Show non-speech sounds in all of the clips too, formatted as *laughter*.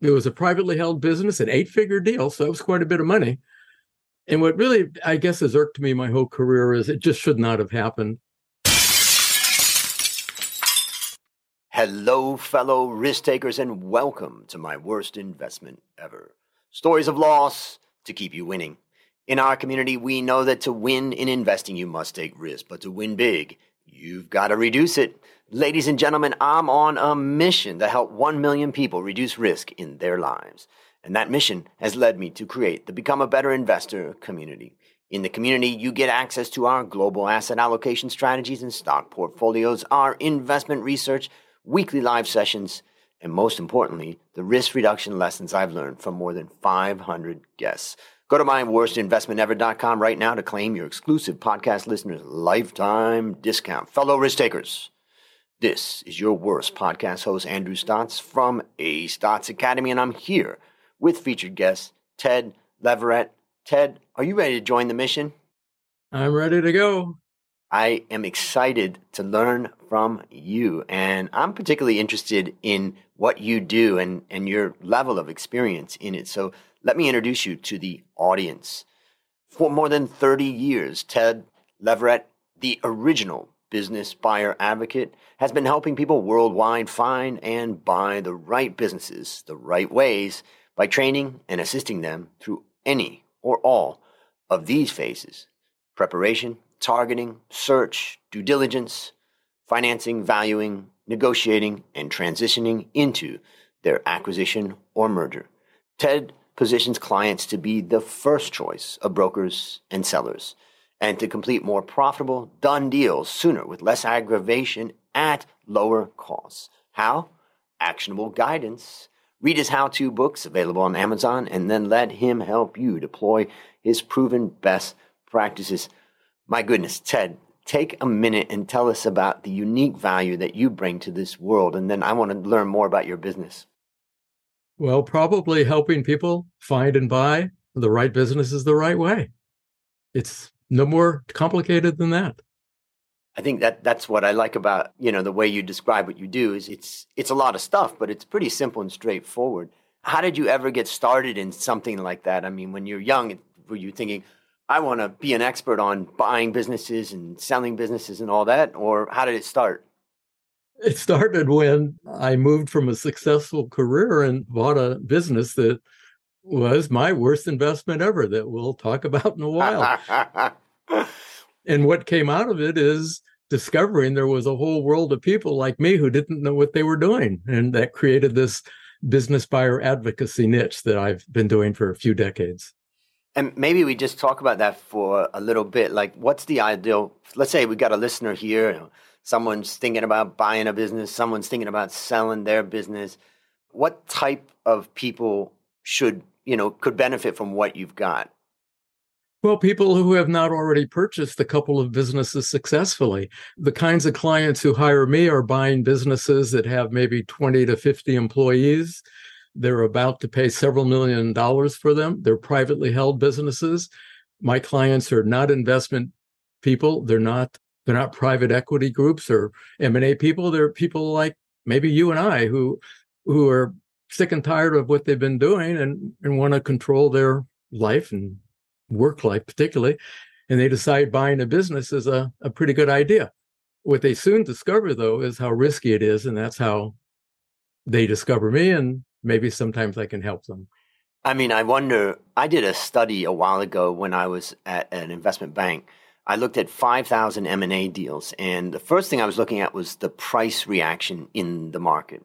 It was a privately held business, an eight figure deal. So that was quite a bit of money. And what really, I guess, has irked me my whole career is it just should not have happened. Hello, fellow risk takers, and welcome to my worst investment ever. Stories of loss to keep you winning. In our community, we know that to win in investing, you must take risk, but to win big, you've got to reduce it. Ladies and gentlemen, I'm on a mission to help 1 million people reduce risk in their lives. And that mission has led me to create the Become a Better Investor community. In the community, you get access to our global asset allocation strategies and stock portfolios, our investment research, weekly live sessions, and most importantly, the risk reduction lessons I've learned from more than 500 guests. Go to myworstinvestmentever.com right now to claim your exclusive podcast listeners' lifetime discount. Fellow risk takers, this is your worst podcast host, Andrew Stotz from A Stotz Academy, and I'm here with featured guest Ted Leverette. Ted, are you ready to join the mission? I'm ready to go. I am excited to learn from you, and I'm particularly interested in what you do and, and your level of experience in it. So let me introduce you to the audience. For more than 30 years, Ted Leverette, the original business buyer advocate, has been helping people worldwide find and buy the right businesses the right ways by training and assisting them through any or all of these phases preparation, targeting, search, due diligence, financing, valuing, negotiating, and transitioning into their acquisition or merger. TED positions clients to be the first choice of brokers and sellers and to complete more profitable, done deals sooner with less aggravation at lower costs. How? Actionable guidance Read his how to books available on Amazon and then let him help you deploy his proven best practices. My goodness, Ted, take a minute and tell us about the unique value that you bring to this world. And then I want to learn more about your business. Well, probably helping people find and buy the right businesses the right way. It's no more complicated than that. I think that that's what I like about you know the way you describe what you do is it's it's a lot of stuff, but it's pretty simple and straightforward. How did you ever get started in something like that? I mean, when you're young, were you thinking, I want to be an expert on buying businesses and selling businesses and all that, or how did it start? It started when oh. I moved from a successful career and bought a business that was my worst investment ever that we'll talk about in a while. and what came out of it is discovering there was a whole world of people like me who didn't know what they were doing. And that created this business buyer advocacy niche that I've been doing for a few decades. And maybe we just talk about that for a little bit. Like, what's the ideal? Let's say we got a listener here, someone's thinking about buying a business, someone's thinking about selling their business. What type of people should, you know, could benefit from what you've got? Well, people who have not already purchased a couple of businesses successfully. The kinds of clients who hire me are buying businesses that have maybe 20 to 50 employees. They're about to pay several million dollars for them. They're privately held businesses. My clients are not investment people. They're not they're not private equity groups or M&A people. They're people like maybe you and I who who are sick and tired of what they've been doing and, and want to control their life and work life particularly, and they decide buying a business is a, a pretty good idea. What they soon discover, though, is how risky it is, and that's how they discover me, and maybe sometimes I can help them. I mean, I wonder. I did a study a while ago when I was at an investment bank. I looked at 5,000 M&A deals, and the first thing I was looking at was the price reaction in the market.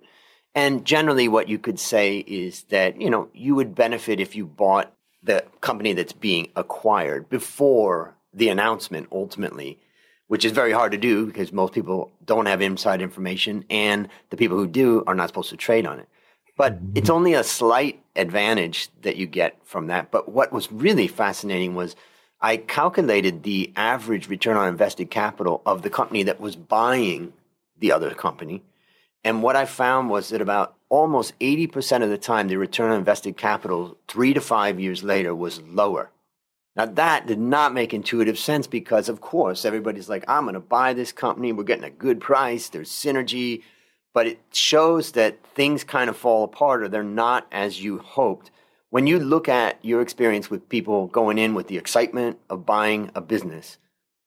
And generally, what you could say is that you know you would benefit if you bought the company that's being acquired before the announcement ultimately, which is very hard to do because most people don't have inside information and the people who do are not supposed to trade on it. But mm-hmm. it's only a slight advantage that you get from that. But what was really fascinating was I calculated the average return on invested capital of the company that was buying the other company. And what I found was that about almost 80% of the time, the return on invested capital three to five years later was lower. Now, that did not make intuitive sense because, of course, everybody's like, I'm going to buy this company. We're getting a good price. There's synergy. but it shows that things kind of fall apart or they're not as you hoped. When you look at your experience with people going in with the excitement of buying a business,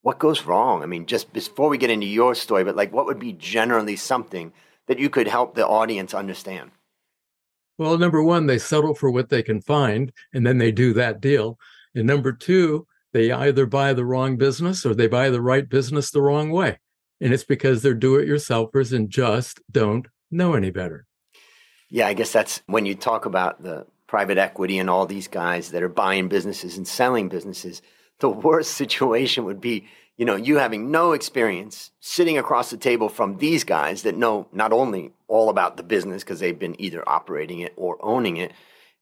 what goes wrong? I mean, just before we get into your story, but like what would be generally something that you could help the audience understand? Well, number one, they settle for what they can find and then they do that deal. And number two, they either buy the wrong business or they buy the right business the wrong way. And it's because they're do it yourselfers and just don't know any better. Yeah, I guess that's when you talk about the private equity and all these guys that are buying businesses and selling businesses. The worst *laughs* situation would be, you know, you having no experience sitting across the table from these guys that know not only all about the business because they've been either operating it or owning it,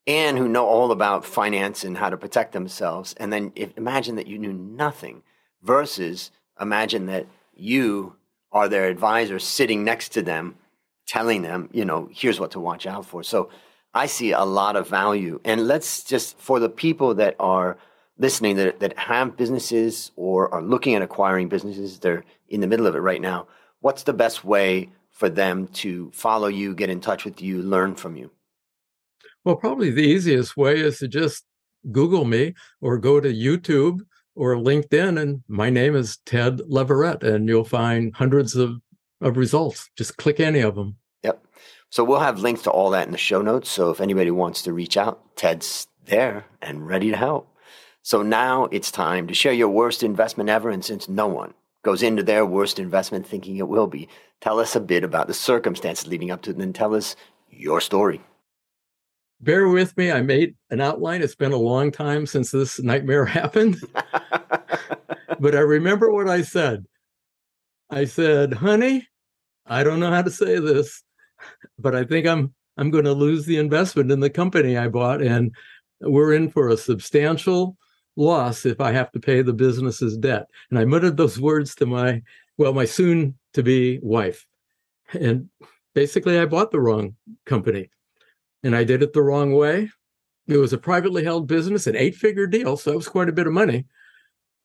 and who know all about finance and how to protect themselves. And then if, imagine that you knew nothing versus imagine that you are their advisor sitting next to them, telling them, you know, here's what to watch out for. So I see a lot of value. And let's just, for the people that are listening that, that have businesses or are looking at acquiring businesses, they're in the middle of it right now. What's the best way for them to follow you, get in touch with you, learn from you? Well, probably the easiest way is to just Google me or go to YouTube or LinkedIn, and my name is Ted Leverette, and you'll find hundreds of, of results. Just click any of them. Yep. So we'll have links to all that in the show notes. So if anybody wants to reach out, Ted's there and ready to help. So now it's time to share your worst investment ever. And since no one goes into their worst investment thinking it will be, tell us a bit about the circumstances leading up to it, and then tell us your story bear with me. I made an outline. It's been a long time since this nightmare *laughs* happened. *laughs* but I remember what I said. I said, honey, I don't know how to say this, but I think I'm I'm going to lose the investment in the company I bought and we're in for a substantial loss if I have to pay the business's debt. And I muttered those words to my well, my soon to be wife. And basically I bought the wrong company and I did it the wrong way. It was a privately held business, an eight figure deal. So it was quite a bit of money.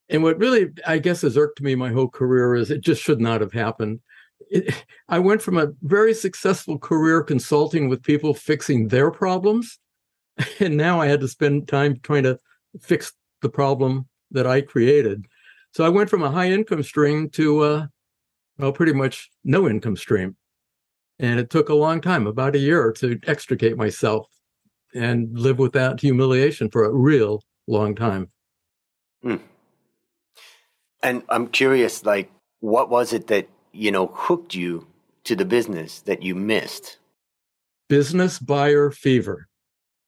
And what really, I guess, has irked me my whole career is it just should not have happened. I went from a very successful career consulting with people fixing their problems. *laughs* And now I had to spend time trying to fix the problem that I created. So I went from a high income stream to, uh, well, pretty much no income stream. And it took a long time, about a year, to extricate myself and live with that humiliation for a real long time. Hmm. And I'm curious, like, what was it that, you know, hooked you to the business that you missed? Business buyer fever.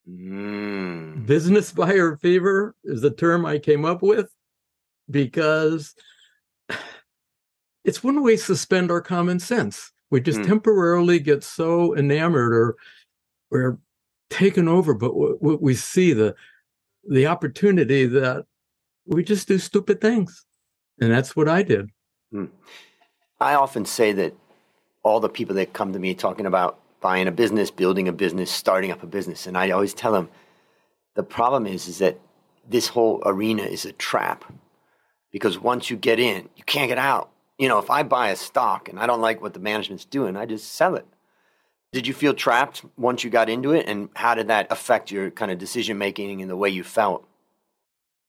Mm. Business buyer fever is the term I came up with because it's when we suspend our common sense. We just mm. temporarily get so enamored or we're taken over, but what we see the the opportunity that we just do stupid things, and that's what I did. Mm. I often say that all the people that come to me talking about buying a business, building a business, starting up a business, and I always tell them the problem is is that this whole arena is a trap because once you get in, you can't get out you know, if I buy a stock and I don't like what the management's doing, I just sell it. Did you feel trapped once you got into it? And how did that affect your kind of decision making and the way you felt?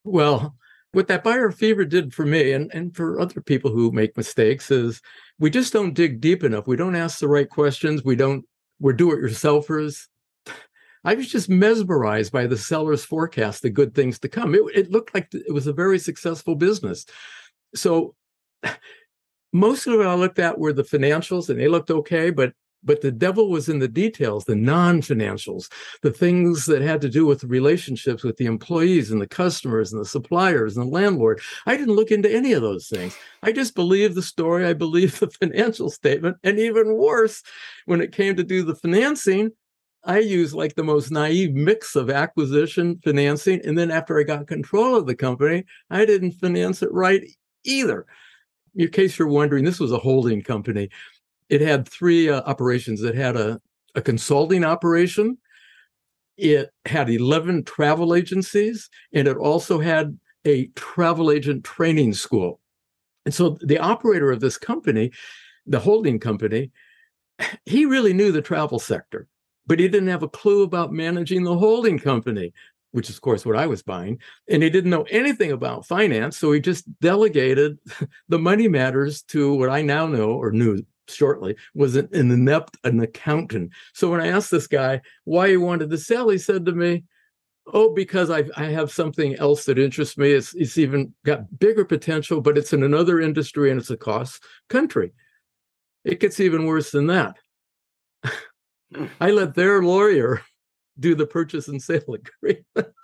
Well, what that buyer fever did for me and, and for other people who make mistakes is we just don't dig deep enough. We don't ask the right questions. We don't, we're do it yourselfers. *laughs* I was just mesmerized by the seller's forecast, the good things to come. It, it looked like it was a very successful business. So *laughs* most of what I looked at were the financials and they looked okay, but but the devil was in the details, the non-financials, the things that had to do with the relationships with the employees and the customers and the suppliers and the landlord. I didn't look into any of those things. I just believed the story, I believed *laughs* the financial statement, and even worse, when it came to do the financing, I used like the most naive mix of acquisition, financing, and then after I got control of the company, I didn't finance it right either in case you're wondering, this was a holding company. It had three uh, operations. It had a, a consulting operation, it had 11 travel agencies, and it also had a travel agent training school. And so the operator of this company, the holding company, he really knew the travel sector, but he didn't have a clue about managing the holding company, which is, of course, what I was buying. And he didn't know anything about finance. So he just delegated *laughs* the money matters to what I now know or knew shortly was an, an inept an accountant. So when I asked this guy why he wanted to sell, he said to me, Oh, because I I have something else that interests me. It's it's even got bigger potential, but it's in another industry and it's a cost country. It gets even worse than that. *laughs* I let their lawyer do the purchase and sale *laughs* agreement.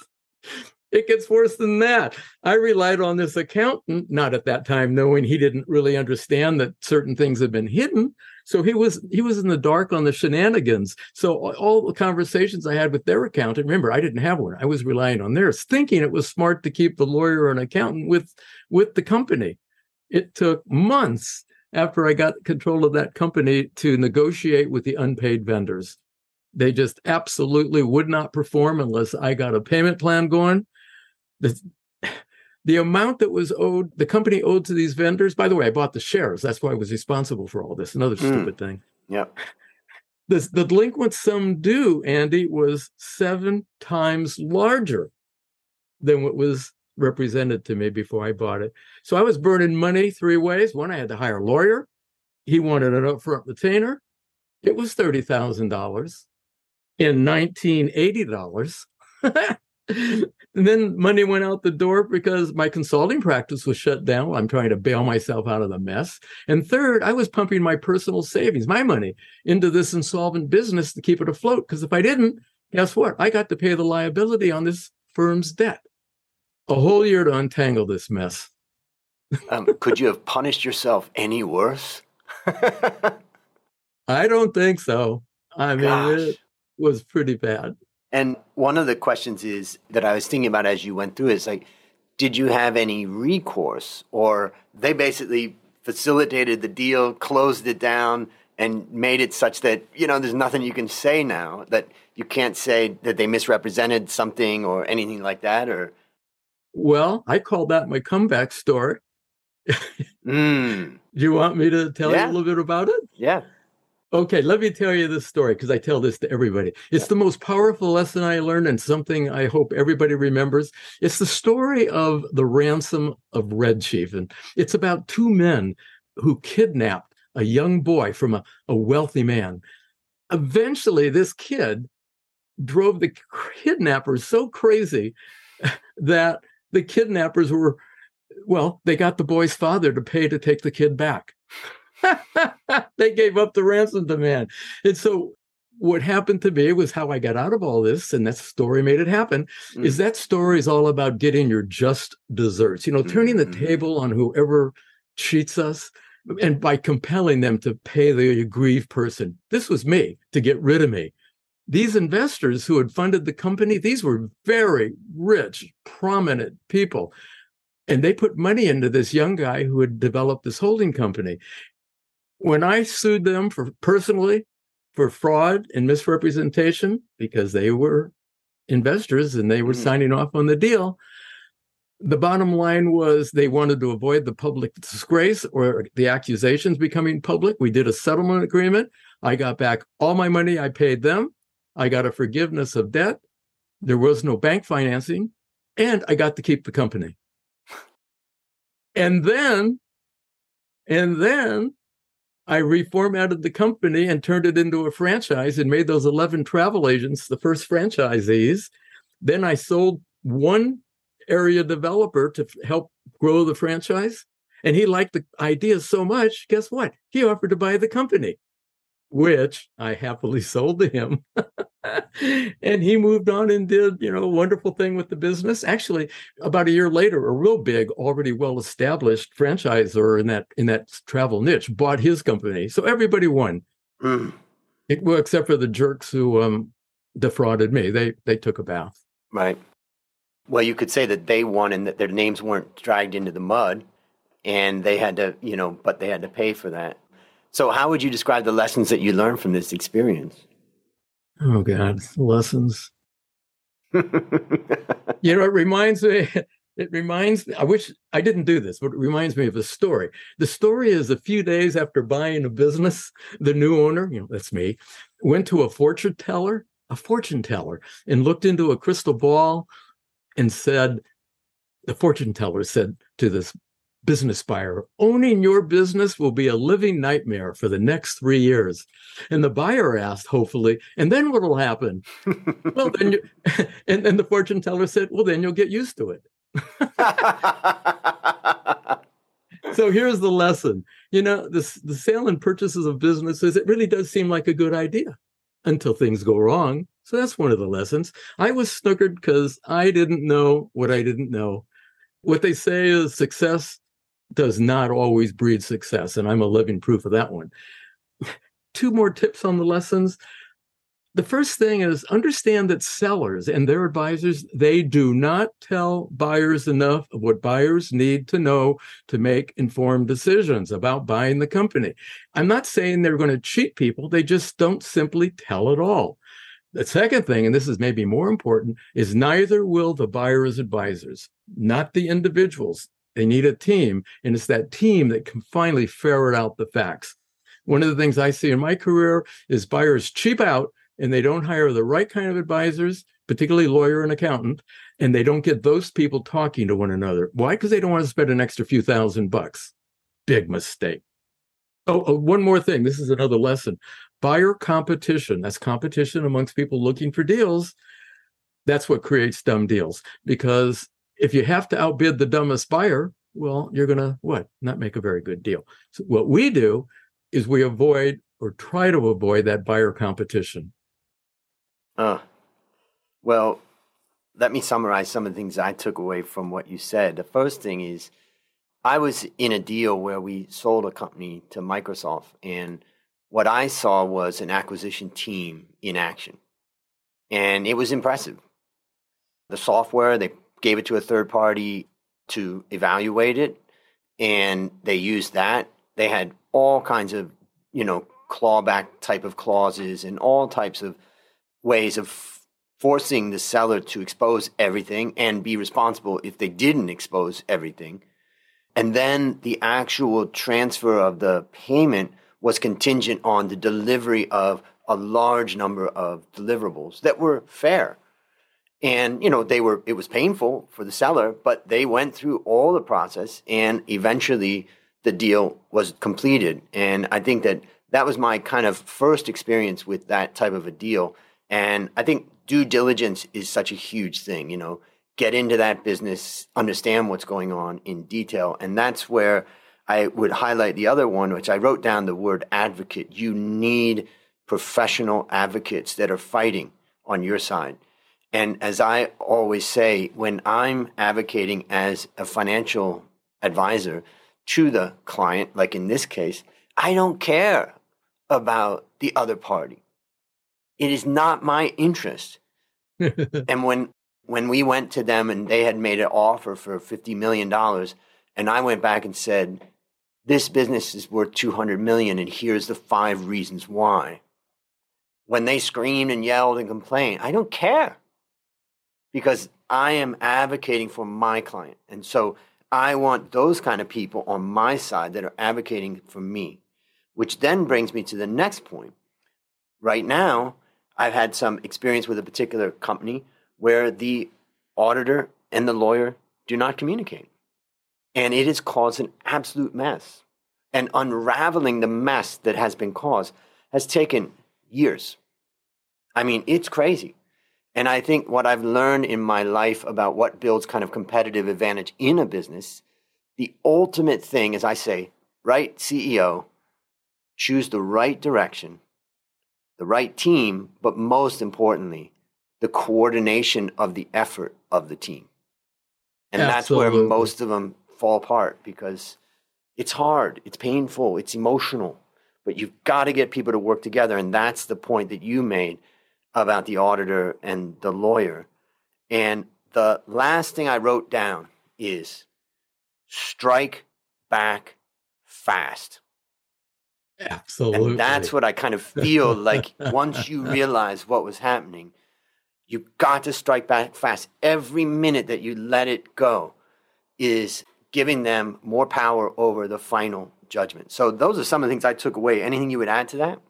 It gets worse than that. I relied on this accountant, not at that time knowing he didn't really understand that certain things had been hidden. So he was he was in the dark on the shenanigans. So all the conversations I had with their accountant, remember, I didn't have one. I was relying on theirs, thinking it was smart to keep the lawyer and accountant with with the company. It took months after I got control of that company to negotiate with the unpaid vendors. They just absolutely would not perform unless I got a payment plan going. The, the amount that was owed, the company owed to these vendors, by the way, I bought the shares. That's why I was responsible for all this. Another mm. stupid thing. Yep. The, the delinquent sum due, Andy, was seven times larger than what was represented to me before I bought it. So I was burning money three ways. One, I had to hire a lawyer. He wanted an upfront retainer. It was thirty thousand dollars in nineteen eighty dollars. *laughs* and then money went out the door because my consulting practice was shut down. I'm trying to bail myself out of the mess. And third, I was pumping my personal savings, my money, into this insolvent business to keep it afloat. Because if I didn't, guess what? I got to pay the liability on this firm's debt a whole year to untangle this mess. *laughs* um, could you have punished yourself any worse? *laughs* I don't think so. I mean, Gosh. it was pretty bad. And one of the questions is that I was thinking about as you went through is like, did you have any recourse, or they basically facilitated the deal, closed it down, and made it such that you know there's nothing you can say now that you can't say that they misrepresented something or anything like that, or well, I call that my comeback story. mm. *laughs* Do you want me to tell yeah. you a little bit about it? Yeah. Okay, let me tell you this story because I tell this to everybody. It's yeah. the most powerful lesson I learned and something I hope everybody remembers. It's the story of the ransom of Red Chief. And it's about two men who kidnapped a young boy from a, a wealthy man. Eventually, this kid drove the kidnappers so crazy *laughs* that the kidnappers were, well, they got the boy's father to pay to take the kid back. *laughs* they gave up the ransom demand. And so what happened to me was how I got out of all this, and that story made it happen. Mm. Is that story is all about getting your just desserts, you know, turning mm-hmm. the table on whoever cheats us, and by compelling them to pay the aggrieved person. This was me to get rid of me these investors who had funded the company, these were very rich, prominent people. And they put money into this young guy who had developed this holding company. When I sued them for personally for fraud and misrepresentation, because they were investors and they were mm. signing off on the deal, the bottom line was they wanted to avoid the public disgrace or the accusations becoming public. We did a settlement agreement. I got back all my money I paid them. I got a forgiveness of debt. There was no bank financing, and I got to keep the company. *laughs* And then, and then I reformatted the company and turned it into a franchise and made those 11 travel agents the first franchisees. Then I sold one area developer to help grow the franchise. And he liked the idea so much. Guess what? He offered to buy the company which I happily *laughs* sold to him. and he moved on and did, you know, a wonderful thing with the business. Actually, about a year later, a real big, already well-established franchisor in that in that travel niche bought his company. So everybody won. Mm. It, well, except for the jerks who um, defrauded me. They they took a bath. Right. Well, you could say that they won and that their names weren't dragged into the mud and they had to, you know, but they had to pay for that. So, how would you describe the lessons that you learned from this experience? Oh, God, lessons. *laughs* you know, it reminds me, It reminds me, I wish I didn't do this, but it reminds me of a story. The story is a few days after buying a business, the new owner, you know, that's me, went to a fortune teller, a fortune teller, and looked into a crystal ball and said, the fortune teller said to this business buyer, owning your business will be a living nightmare for the next three years. And the buyer asked, hopefully, and then what will happen? well, then, you, *laughs* *laughs* and then the fortune teller said, well, then you'll get used to it. *laughs* so here's the lesson. You know, this the sale and purchases of businesses, it really does seem like a good idea until things go wrong. So that's one of the lessons. I was snookered because I didn't know what I didn't know. What they say is success does not always breed success. And I'm a living proof of that one. Two more tips on the lessons. The first thing is understand that sellers and their advisors, they do not tell buyers enough of what buyers need to know to make informed decisions about buying the company. I'm not saying they're going to cheat people, they just don't simply tell it all. The second thing, and this is maybe more important, is neither will the buyer's advisors, not the individuals. They need a team, and it's that team that can finally ferret out the facts. One of the things I see in my career is buyers cheap out and they don't hire the right kind of advisors, particularly lawyer and accountant, and they don't get those people talking to one another. Why? Because they don't want to spend an extra few thousand bucks. Big mistake. Oh, oh, one more thing. This is another lesson. Buyer competition. That's competition amongst people looking for deals. That's what creates dumb deals. Because if you have to outbid the dumbest buyer, well, you're going to what? Not make a very good deal. So what we do is we avoid or try to avoid that buyer competition. Uh, well, let me summarize some of the things I took away from what you said. The first thing is I was in a deal where we sold a company to Microsoft, and what I saw was an acquisition team in action. And it was impressive. The software, they gave it to a third party to evaluate it, and they used that. They had all kinds of, you know, clawback type of clauses and all types of ways of forcing the seller to expose everything and be responsible if they didn't expose everything. And then the actual transfer of the payment was contingent on the delivery of a large number of deliverables that were fair. And, you know, they were, it was painful for the seller, but they went through all the process and eventually the deal was completed. And I think that that was my kind of first experience with that type of a deal. And I think due diligence is such a huge thing, you know, get into that business, understand what's going on in detail. And that's where I would highlight the other one, which I wrote down the word advocate. You need professional advocates that are fighting on your side. And as I always say, when I'm advocating as a financial advisor to the client, like in this case, I don't care about the other party. It is not my interest. *laughs* and when when we went to them and they had made an offer for fifty million dollars, and I went back and said, "This business is worth two hundred million, and here's the five reasons why." When they screamed and yelled and complained, I don't care because I am advocating for my client, and so I want those kind of people on my side that are advocating for me. Which then brings me to the next point. Right now, I've had some experience with a particular company where the auditor and the lawyer do not communicate. And it has caused an absolute mess. And unraveling the mess that has been caused has taken years. I mean, it's crazy. And I think what I've learned in my life about what builds kind of competitive advantage in a business, the ultimate thing is I say, right CEO, choose the right direction the right team, but most importantly, the coordination of the effort of the team. And Absolutely. that's where most of them fall apart because it's hard, it's painful, it's emotional, but you've got to get people to work together. And that's the point that you made about the auditor and the lawyer. And the last thing I wrote down is strike back fast. Absolutely. And that's what I kind of feel like once you *laughs* realize what was happening, you got to strike back fast. Every minute that you let it go is giving them more power over the final judgment. So those are some of the things I took away. Anything you would add to that?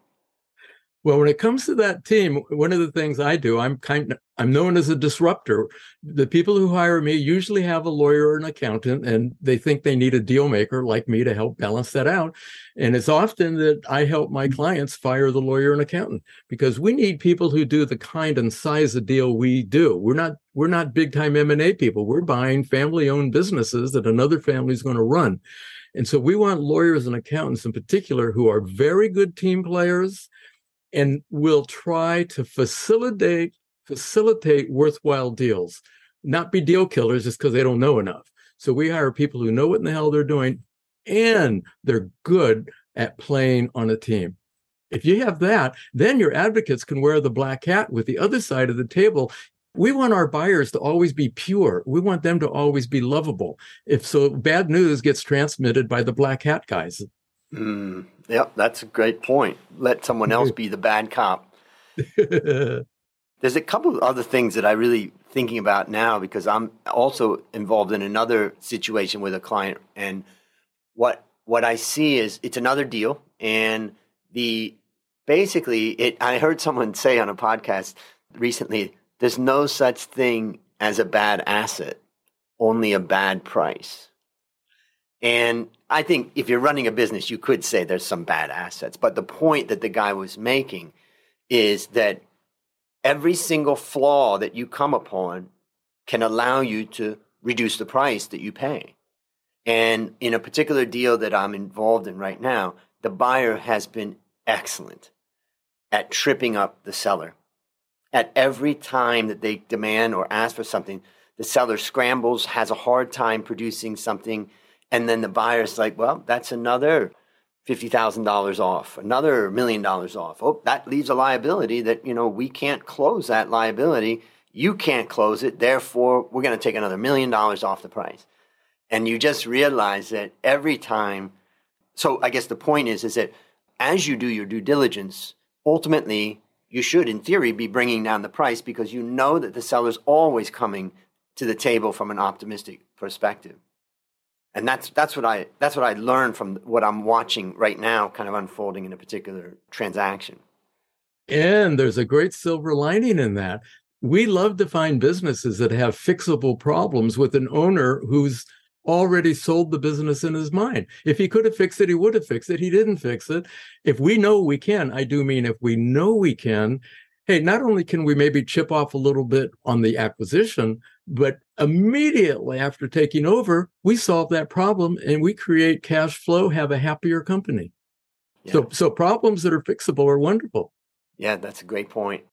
Well, when it comes to that team, one of the things I do, I'm kind of I'm known as a disruptor. The people who hire me usually have a lawyer or an accountant, and they think they need a deal maker like me to help balance that out. And it's often that I help my clients fire the lawyer and accountant because we need people who do the kind and size of deal we do. We're not we're not big time M&A people. We're buying family owned businesses that another family is going to run. And so we want lawyers and accountants in particular who are very good team players and will try to facilitate facilitate worthwhile deals, not be deal killers just because they don't know enough. So we hire people who know what in the hell they're doing and they're good at playing on a team. If you have that, then your advocates can wear the black hat with the other side of the table. We want our buyers to always be pure. We want them to always be lovable. If so, bad news gets transmitted by the black hat guys. Mm, yep, that's a great point. Let someone else be the bad cop. *laughs* There's a couple of other things that I really thinking about now because I'm also involved in another situation with a client and what what I see is it's another deal and the basically it I heard someone say on a podcast recently there's no such thing as a bad asset only a bad price. And I think if you're running a business, you could say there's some bad assets. But the point that the guy was making is that every single flaw that you come upon can allow you to reduce the price that you pay. And in a particular deal that I'm involved in right now, the buyer has been excellent at tripping up the seller. At every time that they demand or ask for something, the seller scrambles, has a hard time producing something and then the buyer's like, well, that's another $50,000 off, another million dollars off. Oh, that leaves a liability that, you know, we can't close that liability. You can't close it. Therefore, we're going to take another million dollars off the price. And you just realize that every time. So I guess the point is, is that as you do your due diligence, ultimately you should, in theory, be bringing down the price because you know that the seller's always coming to the table from an optimistic perspective and that's that's what I that's what I learned from what I'm watching right now, kind of unfolding in a particular transaction. And there's a great silver lining in that. We love to find businesses that have fixable problems with an owner who's already sold the business in his mind. If he could have fixed it, he would have fixed it. He didn't fix it. If we know we can, I do mean if we know we can, hey, not only can we maybe chip off a little bit on the acquisition, but immediately after taking over, we solve that problem and we create cash flow, have a happier company. Yeah. So, so problems that are fixable are wonderful. Yeah, that's a great point.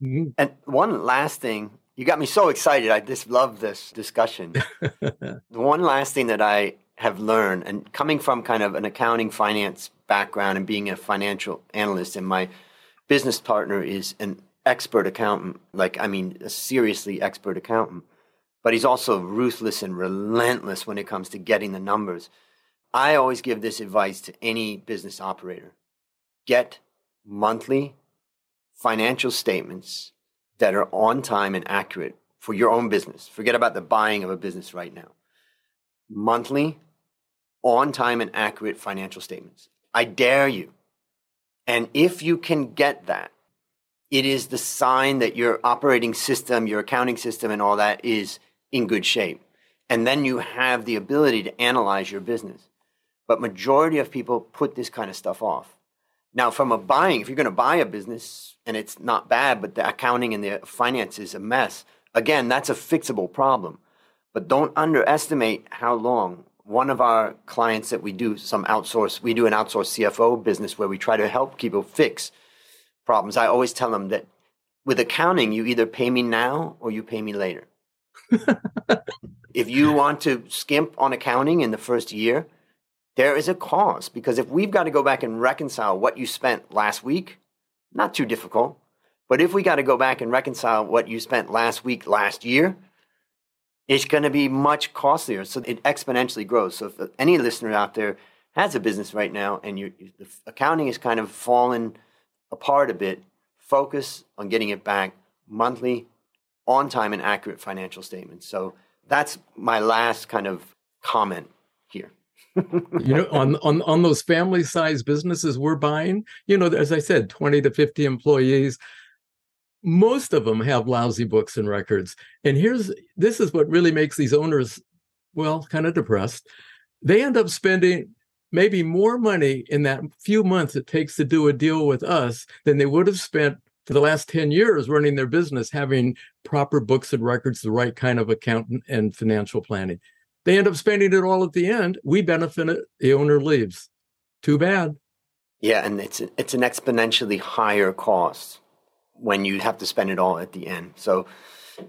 Mm-hmm. And one last thing, you got me so excited. I just love this discussion. *laughs* the one last thing that I have learned, and coming from kind of an accounting finance background and being a financial analyst, in my business partner is an expert accountant, like, I mean, a seriously expert accountant, but he's also ruthless and relentless when it comes to getting the numbers. I always give this advice to any business operator get monthly financial statements that are on time and accurate for your own business. Forget about the buying of a business right now. Monthly, on time and accurate financial statements. I dare you and if you can get that, it is the sign that your operating system, your accounting system, and all that is in good shape. And then you have the ability to analyze your business. But majority of people put this kind of stuff off. Now, from a buying, if you're going to buy a business and it's not bad, but the accounting and the finance is a mess, again, that's a fixable problem. But don't underestimate how long one of our clients that we do some outsource, we do an outsourced CFO business where we try to help people fix problems. I always tell them that with accounting, you either pay me now or you pay me later. *laughs* if you want to skimp on accounting in the first year, there is a cost because if we've got to go back and reconcile what you spent last week, not too difficult. But if we got to go back and reconcile what you spent last week, last year, it's going to be much costlier. So it exponentially grows. So if any listener out there has a business right now and you the accounting is kind of fallen apart a bit, focus on getting it back monthly, on time, and accurate financial statements. So that's my last kind of comment here. *laughs* you know, on on on those family size businesses we're buying, you know, as I said, 20 to 50 employees. Most of them have lousy books and records. And here's this is what really makes these owners, well, kind of depressed. They end up spending maybe more money in that few months it takes to do a deal with us than they would have spent for the last 10 years running their business, having proper books and records, the right kind of accountant and financial planning. They end up spending it all at the end. We benefit it. The owner leaves. Too bad. Yeah, and it's it's an exponentially higher cost when you have to spend it all at the end. So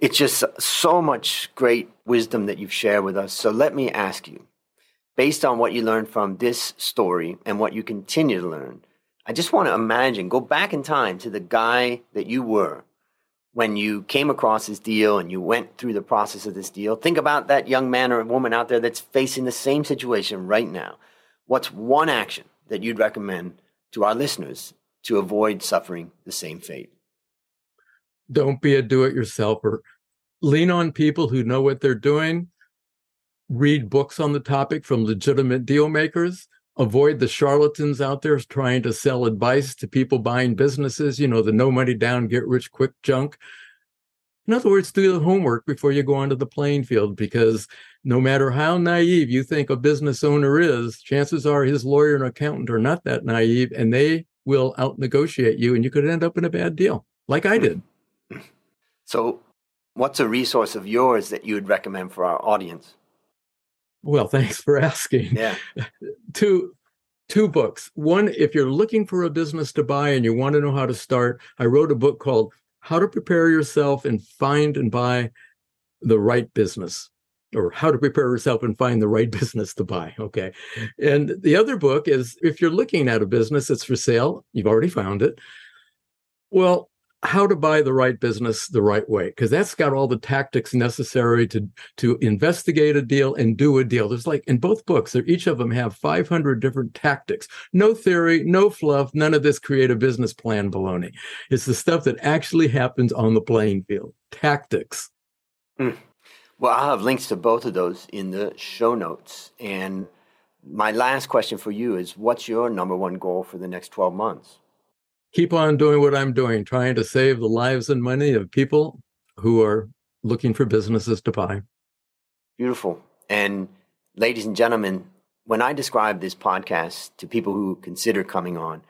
it's just so much great wisdom that you've shared with us. So let me ask you, based on what you learned from this story and what you continue to learn, I just want to imagine, go back in time to the guy that you were when you came across this deal and you went through the process of this deal, think about that young man or woman out there that's facing the same situation right now. What's one action that you'd recommend to our listeners to avoid suffering the same fate? Don't be a do it yourselfer. Lean on people who know what they're doing. Read books on the topic from legitimate deal makers avoid the charlatans out there trying to sell advice to people buying businesses, you know, the no money down, get rich quick junk. In other words, do the homework before you go onto the playing field because no matter how naive you think a business owner is, chances are his lawyer and accountant are not that naive and they will out negotiate you and you could end up in a bad deal, like I hmm. did. So, what's a resource of yours that you would recommend for our audience? Well, *laughs* thanks for asking. Yeah. *laughs* two two books. One, if you're looking for a business to buy and you want to know how to start, I wrote a book called How to Prepare Yourself and Find and Buy the Right Business or how to prepare yourself and find the right *laughs* business to buy. Okay. And the other book is if you're looking at a business that's for sale, you've already found it. Well, how to buy the right business the right way because that's got all the tactics necessary to to investigate a deal and do a deal. There's like in both books each of them have 500 different tactics. No theory no fluff none of this create a business plan baloney. It's the stuff that actually happens on the playing field. Tactics. Mm. well i'll have links to both of those in the show notes. And my last question for you is what's your number one goal for the next 12 months keep on doing what I'm doing, trying to save the lives and money of people who are looking for businesses to buy. Beautiful. And ladies and gentlemen, when I describe this podcast to people who consider coming on,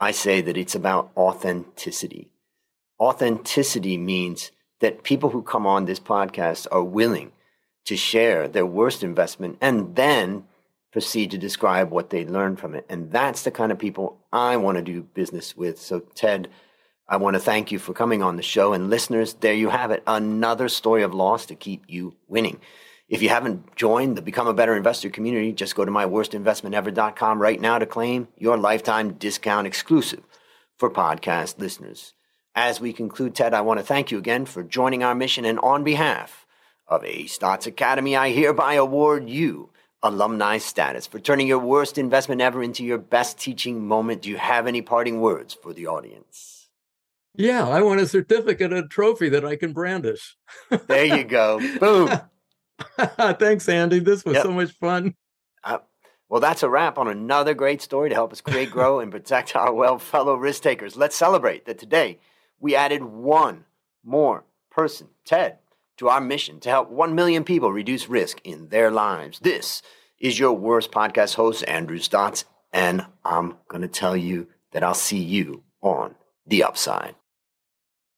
I say that it's about authenticity. Authenticity means that people who come on this podcast are willing to share their worst investment and then proceed to describe what they learned from it. And that's the kind of people I want to do business with. So, Ted, I want to thank you for coming on the show. And listeners, there you have it another story of loss to keep you winning. If you haven't joined the Become a Better Investor community, just go to myworstinvestmentever.com right now to claim your lifetime discount exclusive for podcast listeners. As we conclude, Ted, I want to thank you again for joining our mission. And on behalf of A Stotz Academy, I hereby award you alumni status for turning your worst investment ever into your best teaching moment. Do you have any parting words for the audience? Yeah, I want a certificate, a trophy that I can brandish. there you go. Boom. *laughs* Thanks, Andy. This was yep. so much fun. Uh, well, that's a wrap on another great story to help us create, grow, and protect our well fellow risk takers. Let's celebrate that today we added one more person, Ted, to our mission to help 1 million people reduce risk in their lives. This is your worst podcast host, Andrew Stotz, and I'm going to tell you that I'll see you on the upside.